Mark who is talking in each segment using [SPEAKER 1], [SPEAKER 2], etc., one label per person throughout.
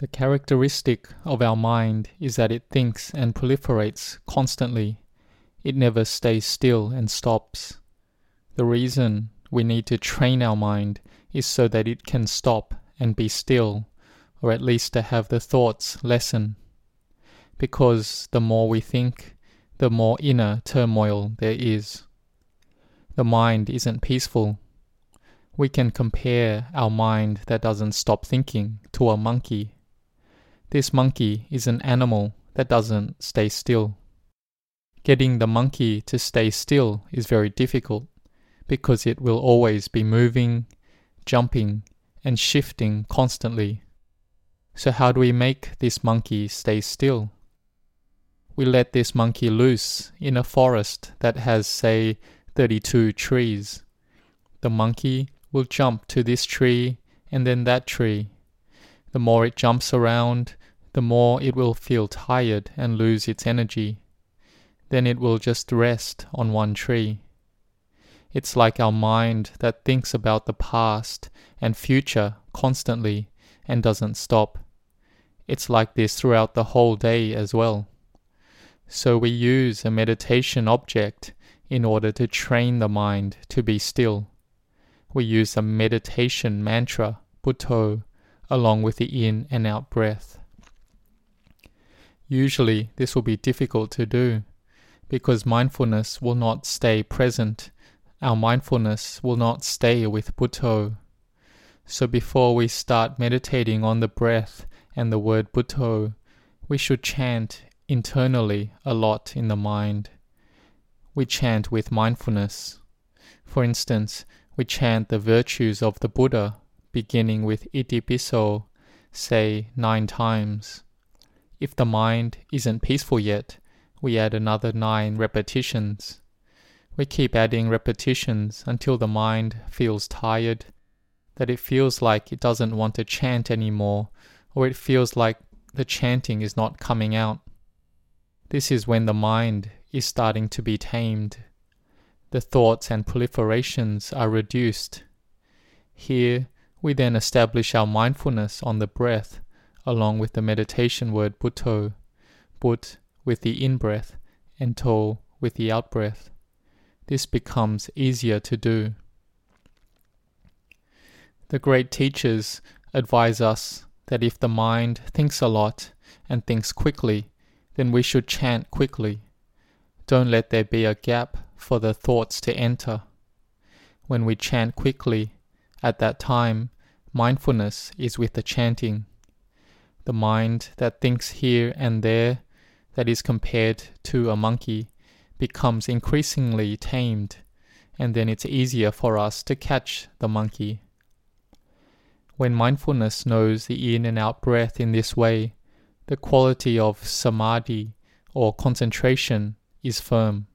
[SPEAKER 1] The characteristic of our mind is that it thinks and proliferates constantly. It never stays still and stops. The reason we need to train our mind is so that it can stop and be still, or at least to have the thoughts lessen. Because the more we think, the more inner turmoil there is. The mind isn't peaceful. We can compare our mind that doesn't stop thinking to a monkey this monkey is an animal that doesn't stay still. Getting the monkey to stay still is very difficult because it will always be moving, jumping, and shifting constantly. So, how do we make this monkey stay still? We let this monkey loose in a forest that has, say, 32 trees. The monkey will jump to this tree and then that tree. The more it jumps around, the more it will feel tired and lose its energy. Then it will just rest on one tree. It's like our mind that thinks about the past and future constantly and doesn't stop. It's like this throughout the whole day as well. So we use a meditation object in order to train the mind to be still. We use a meditation mantra, Buddho, along with the in and out breath. Usually, this will be difficult to do because mindfulness will not stay present. Our mindfulness will not stay with Buddho. So, before we start meditating on the breath and the word Buddho, we should chant internally a lot in the mind. We chant with mindfulness. For instance, we chant the virtues of the Buddha, beginning with Itipiso, say nine times. If the mind isn't peaceful yet, we add another nine repetitions. We keep adding repetitions until the mind feels tired, that it feels like it doesn't want to chant anymore, or it feels like the chanting is not coming out. This is when the mind is starting to be tamed. The thoughts and proliferations are reduced. Here, we then establish our mindfulness on the breath along with the meditation word Buddho, But with the in breath and To with the out breath. This becomes easier to do. The great teachers advise us that if the mind thinks a lot and thinks quickly, then we should chant quickly. Don't let there be a gap for the thoughts to enter. When we chant quickly, at that time, mindfulness is with the chanting the mind that thinks here and there, that is compared to a monkey, becomes increasingly tamed, and then it's easier for us to catch the monkey. When mindfulness knows the in and out breath in this way, the quality of samadhi or concentration is firm.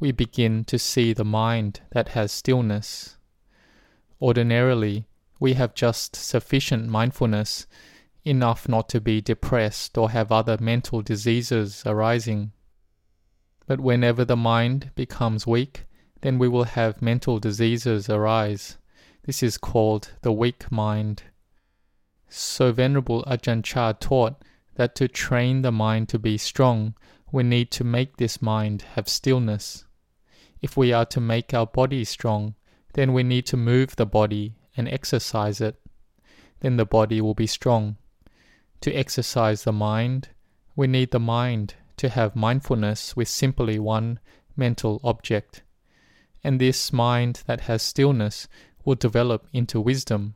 [SPEAKER 1] We begin to see the mind that has stillness. Ordinarily, we have just sufficient mindfulness enough not to be depressed or have other mental diseases arising. But whenever the mind becomes weak, then we will have mental diseases arise. This is called the weak mind. So Venerable Ajahn Chah taught that to train the mind to be strong, we need to make this mind have stillness. If we are to make our body strong, then we need to move the body and exercise it. Then the body will be strong. To exercise the mind, we need the mind to have mindfulness with simply one mental object. And this mind that has stillness will develop into wisdom.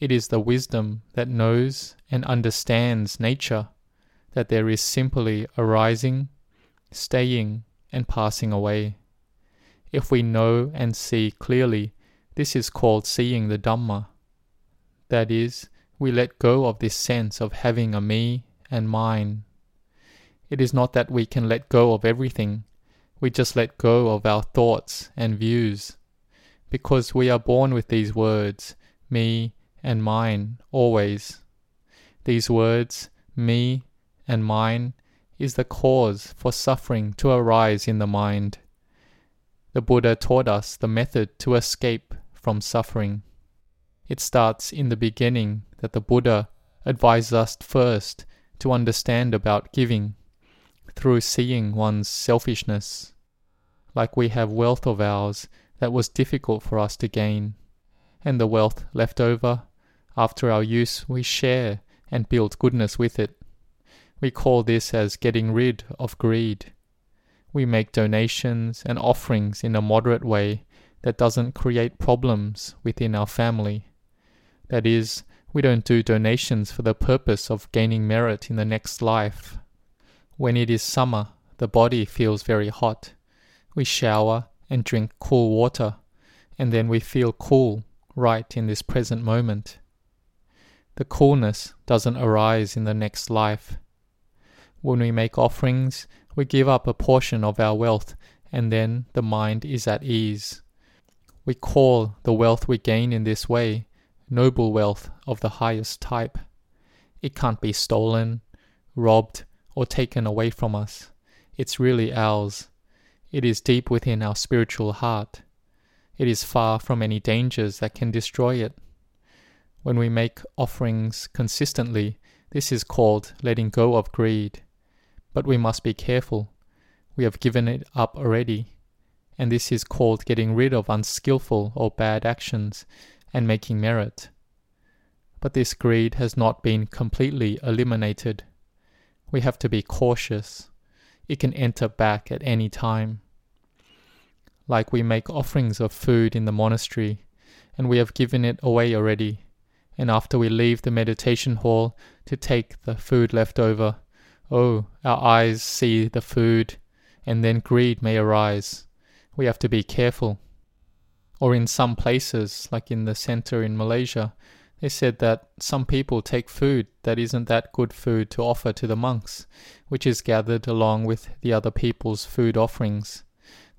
[SPEAKER 1] It is the wisdom that knows and understands nature, that there is simply arising, staying, and passing away. If we know and see clearly, this is called seeing the Dhamma. That is, we let go of this sense of having a me and mine. It is not that we can let go of everything, we just let go of our thoughts and views. Because we are born with these words, me and mine, always. These words, me and mine, is the cause for suffering to arise in the mind. The Buddha taught us the method to escape from suffering. It starts in the beginning that the Buddha advised us first to understand about giving through seeing one's selfishness, like we have wealth of ours that was difficult for us to gain, and the wealth left over after our use we share and build goodness with it. We call this as getting rid of greed. We make donations and offerings in a moderate way that doesn't create problems within our family. That is, we don't do donations for the purpose of gaining merit in the next life. When it is summer, the body feels very hot. We shower and drink cool water, and then we feel cool right in this present moment. The coolness doesn't arise in the next life. When we make offerings, we give up a portion of our wealth, and then the mind is at ease. We call the wealth we gain in this way noble wealth of the highest type. It can't be stolen, robbed, or taken away from us. It's really ours. It is deep within our spiritual heart. It is far from any dangers that can destroy it. When we make offerings consistently, this is called letting go of greed. But we must be careful. We have given it up already and this is called getting rid of unskillful or bad actions and making merit. But this greed has not been completely eliminated. We have to be cautious. It can enter back at any time. Like we make offerings of food in the monastery, and we have given it away already, and after we leave the meditation hall to take the food left over, oh, our eyes see the food, and then greed may arise we have to be careful. Or in some places, like in the center in Malaysia, they said that some people take food that isn't that good food to offer to the monks, which is gathered along with the other people's food offerings.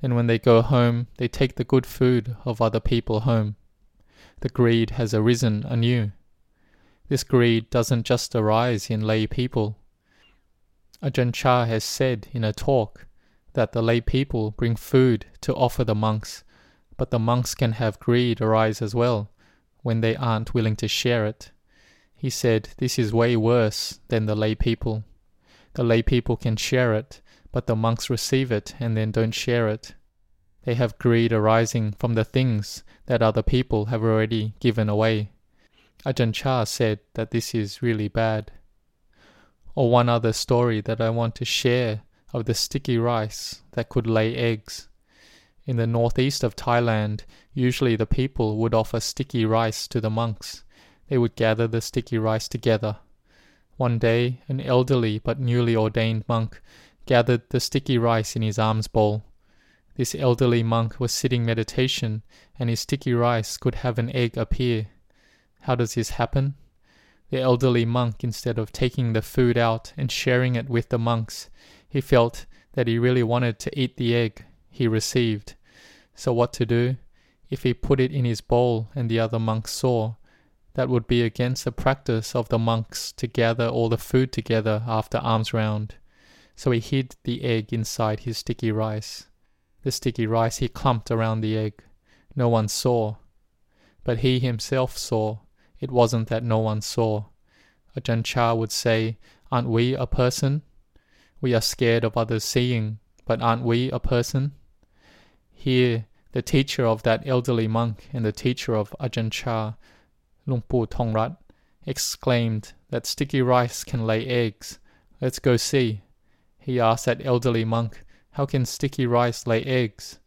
[SPEAKER 1] Then when they go home, they take the good food of other people home. The greed has arisen anew. This greed doesn't just arise in lay people. Ajahn Chah has said in a talk that the lay people bring food to offer the monks, but the monks can have greed arise as well when they aren't willing to share it. He said this is way worse than the lay people. The lay people can share it, but the monks receive it and then don't share it. They have greed arising from the things that other people have already given away. Ajahn Chah said that this is really bad. Or one other story that I want to share of the sticky rice that could lay eggs. In the northeast of Thailand, usually the people would offer sticky rice to the monks. They would gather the sticky rice together. One day, an elderly but newly ordained monk gathered the sticky rice in his alms bowl. This elderly monk was sitting meditation, and his sticky rice could have an egg appear. How does this happen? The elderly monk, instead of taking the food out and sharing it with the monks, he felt that he really wanted to eat the egg he received. So, what to do? If he put it in his bowl and the other monks saw, that would be against the practice of the monks to gather all the food together after alms round. So he hid the egg inside his sticky rice. The sticky rice he clumped around the egg. No one saw. But he himself saw. It wasn't that no one saw. Ajahn Chah would say, Aren't we a person? We are scared of others seeing, but aren't we a person? Here, the teacher of that elderly monk and the teacher of Ajahn Chah, Luang Pu Thongrat, exclaimed that sticky rice can lay eggs. Let's go see. He asked that elderly monk, How can sticky rice lay eggs?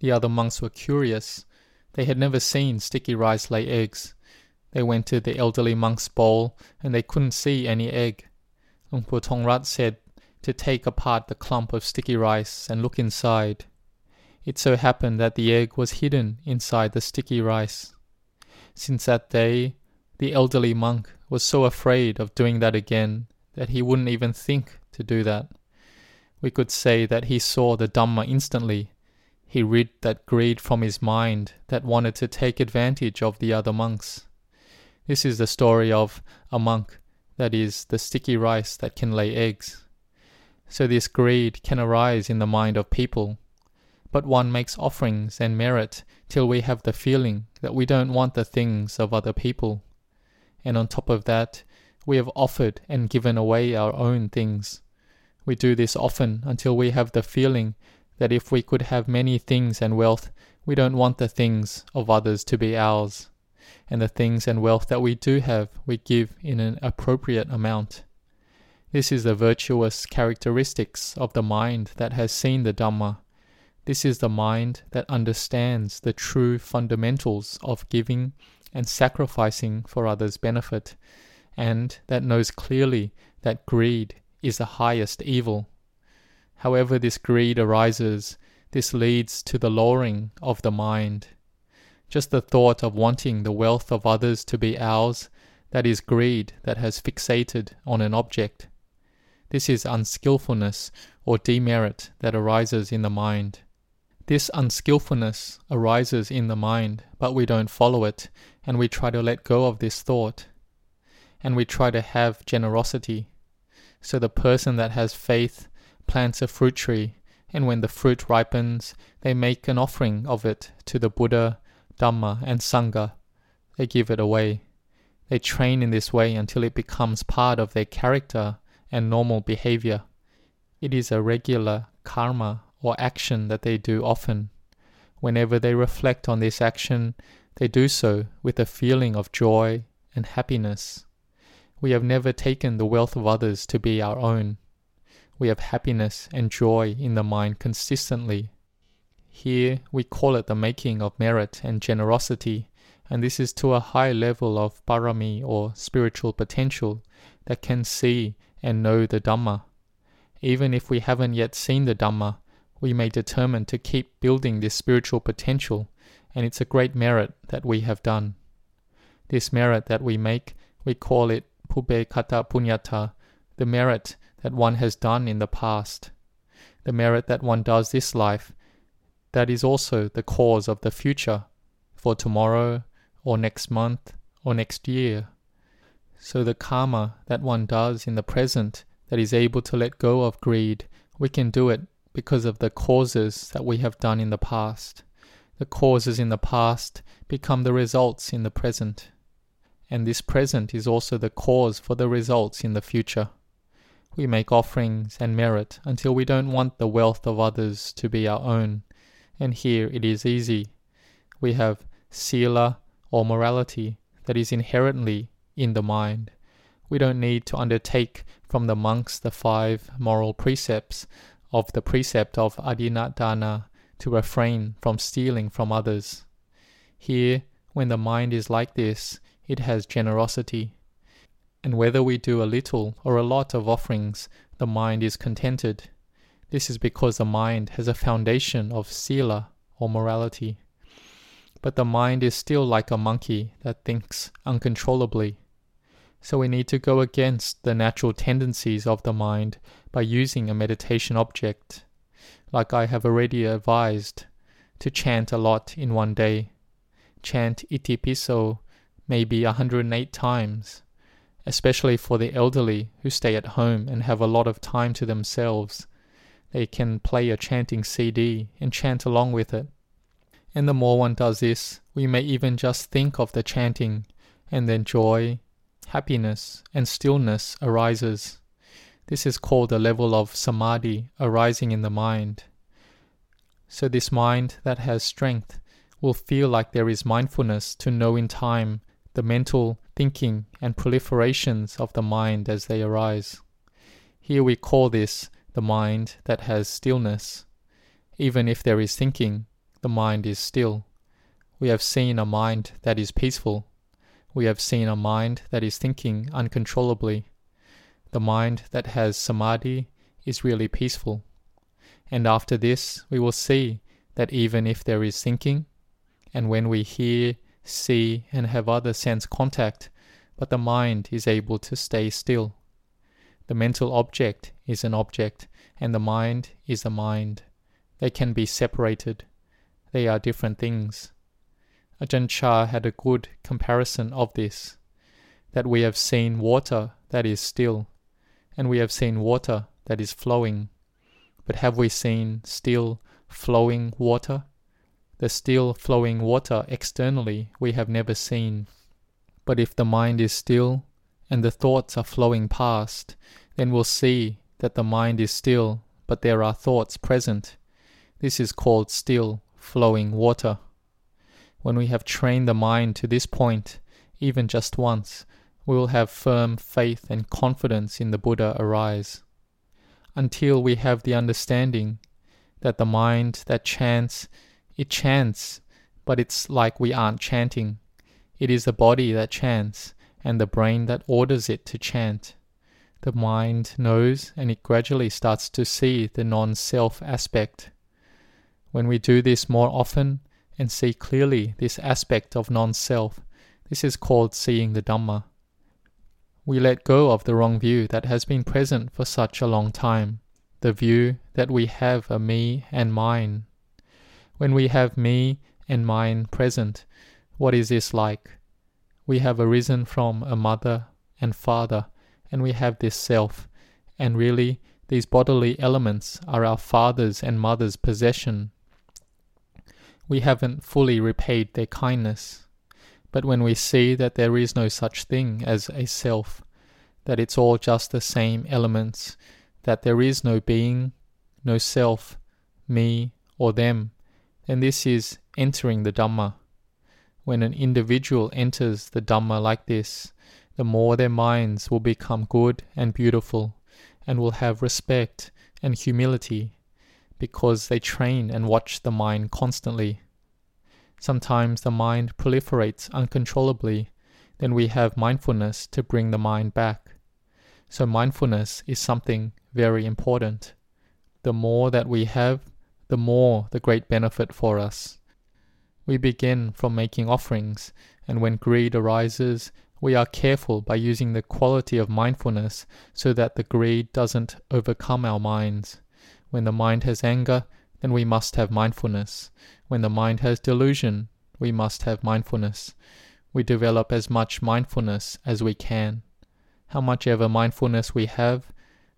[SPEAKER 1] The other monks were curious. They had never seen sticky rice lay eggs. They went to the elderly monk's bowl and they couldn't see any egg. Luang Pu Thongrat said to take apart the clump of sticky rice and look inside. It so happened that the egg was hidden inside the sticky rice. Since that day, the elderly monk was so afraid of doing that again that he wouldn't even think to do that. We could say that he saw the Dhamma instantly. He rid that greed from his mind that wanted to take advantage of the other monks. This is the story of a monk that is, the sticky rice that can lay eggs. So this greed can arise in the mind of people. But one makes offerings and merit till we have the feeling that we don't want the things of other people. and on top of that, we have offered and given away our own things. We do this often until we have the feeling that if we could have many things and wealth, we don't want the things of others to be ours. And the things and wealth that we do have, we give in an appropriate amount. This is the virtuous characteristics of the mind that has seen the Dhamma. This is the mind that understands the true fundamentals of giving and sacrificing for others' benefit, and that knows clearly that greed is the highest evil. However, this greed arises, this leads to the lowering of the mind. Just the thought of wanting the wealth of others to be ours, that is greed that has fixated on an object. This is unskillfulness or demerit that arises in the mind. This unskillfulness arises in the mind, but we don't follow it, and we try to let go of this thought. And we try to have generosity. So the person that has faith plants a fruit tree, and when the fruit ripens, they make an offering of it to the Buddha, Dhamma, and Sangha. They give it away. They train in this way until it becomes part of their character and normal behavior. It is a regular karma or action that they do often. Whenever they reflect on this action, they do so with a feeling of joy and happiness. We have never taken the wealth of others to be our own we have happiness and joy in the mind consistently. Here we call it the making of merit and generosity, and this is to a high level of parami or spiritual potential that can see and know the Dhamma. Even if we haven't yet seen the Dhamma, we may determine to keep building this spiritual potential, and it's a great merit that we have done. This merit that we make, we call it Pubbe Kata Punyata, the merit that one has done in the past, the merit that one does this life, that is also the cause of the future, for tomorrow, or next month, or next year. So the karma that one does in the present that is able to let go of greed, we can do it because of the causes that we have done in the past. The causes in the past become the results in the present. And this present is also the cause for the results in the future. We make offerings and merit until we don't want the wealth of others to be our own. And here it is easy. We have sila or morality that is inherently in the mind. We don't need to undertake from the monks the five moral precepts of the precept of adinnadana to refrain from stealing from others. Here, when the mind is like this, it has generosity and whether we do a little or a lot of offerings, the mind is contented. This is because the mind has a foundation of sila or morality. But the mind is still like a monkey that thinks uncontrollably. So we need to go against the natural tendencies of the mind by using a meditation object, like I have already advised, to chant a lot in one day. Chant Itipiso maybe 108 times especially for the elderly who stay at home and have a lot of time to themselves. They can play a chanting CD and chant along with it. And the more one does this, we may even just think of the chanting, and then joy, happiness, and stillness arises. This is called a level of samadhi arising in the mind. So, this mind that has strength will feel like there is mindfulness to know in time the mental thinking and proliferations of the mind as they arise. Here we call this the mind that has stillness. Even if there is thinking, the mind is still. We have seen a mind that is peaceful. We have seen a mind that is thinking uncontrollably. The mind that has samadhi is really peaceful. And after this, we will see that even if there is thinking, and when we hear see, and have other sense contact, but the mind is able to stay still. The mental object is an object, and the mind is a mind. They can be separated. They are different things. Ajahn Chah had a good comparison of this that we have seen water that is still, and we have seen water that is flowing. But have we seen still, flowing water? The still flowing water externally we have never seen. But if the mind is still and the thoughts are flowing past, then we'll see that the mind is still, but there are thoughts present. This is called still flowing water. When we have trained the mind to this point, even just once, we will have firm faith and confidence in the Buddha arise. Until we have the understanding that the mind that chants, it chants, but it's like we aren't chanting. It is the body that chants, and the brain that orders it to chant. The mind knows and it gradually starts to see the non self aspect. When we do this more often and see clearly this aspect of non self, this is called seeing the Dhamma. We let go of the wrong view that has been present for such a long time, the view that we have a me and mine. When we have me and mine present, what is this like? We have arisen from a mother and father, and we have this self, and really these bodily elements are our father's and mother's possession. We haven't fully repaid their kindness. But when we see that there is no such thing as a self, that it's all just the same elements, that there is no being, no self, me, or them, then this is entering the Dhamma. When an individual enters the Dhamma like this, the more their minds will become good and beautiful, and will have respect and humility, because they train and watch the mind constantly. Sometimes the mind proliferates uncontrollably, then we have mindfulness to bring the mind back. So, mindfulness is something very important. The more that we have, the more the great benefit for us. We begin from making offerings, and when greed arises, we are careful by using the quality of mindfulness so that the greed doesn't overcome our minds. When the mind has anger, then we must have mindfulness. When the mind has delusion, we must have mindfulness. We develop as much mindfulness as we can. How much ever mindfulness we have,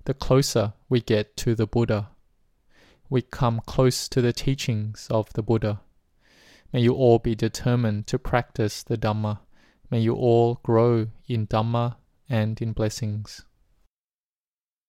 [SPEAKER 1] the closer we get to the Buddha. We come close to the teachings of the Buddha. May you all be determined to practice the Dhamma. May you all grow in Dhamma and in blessings.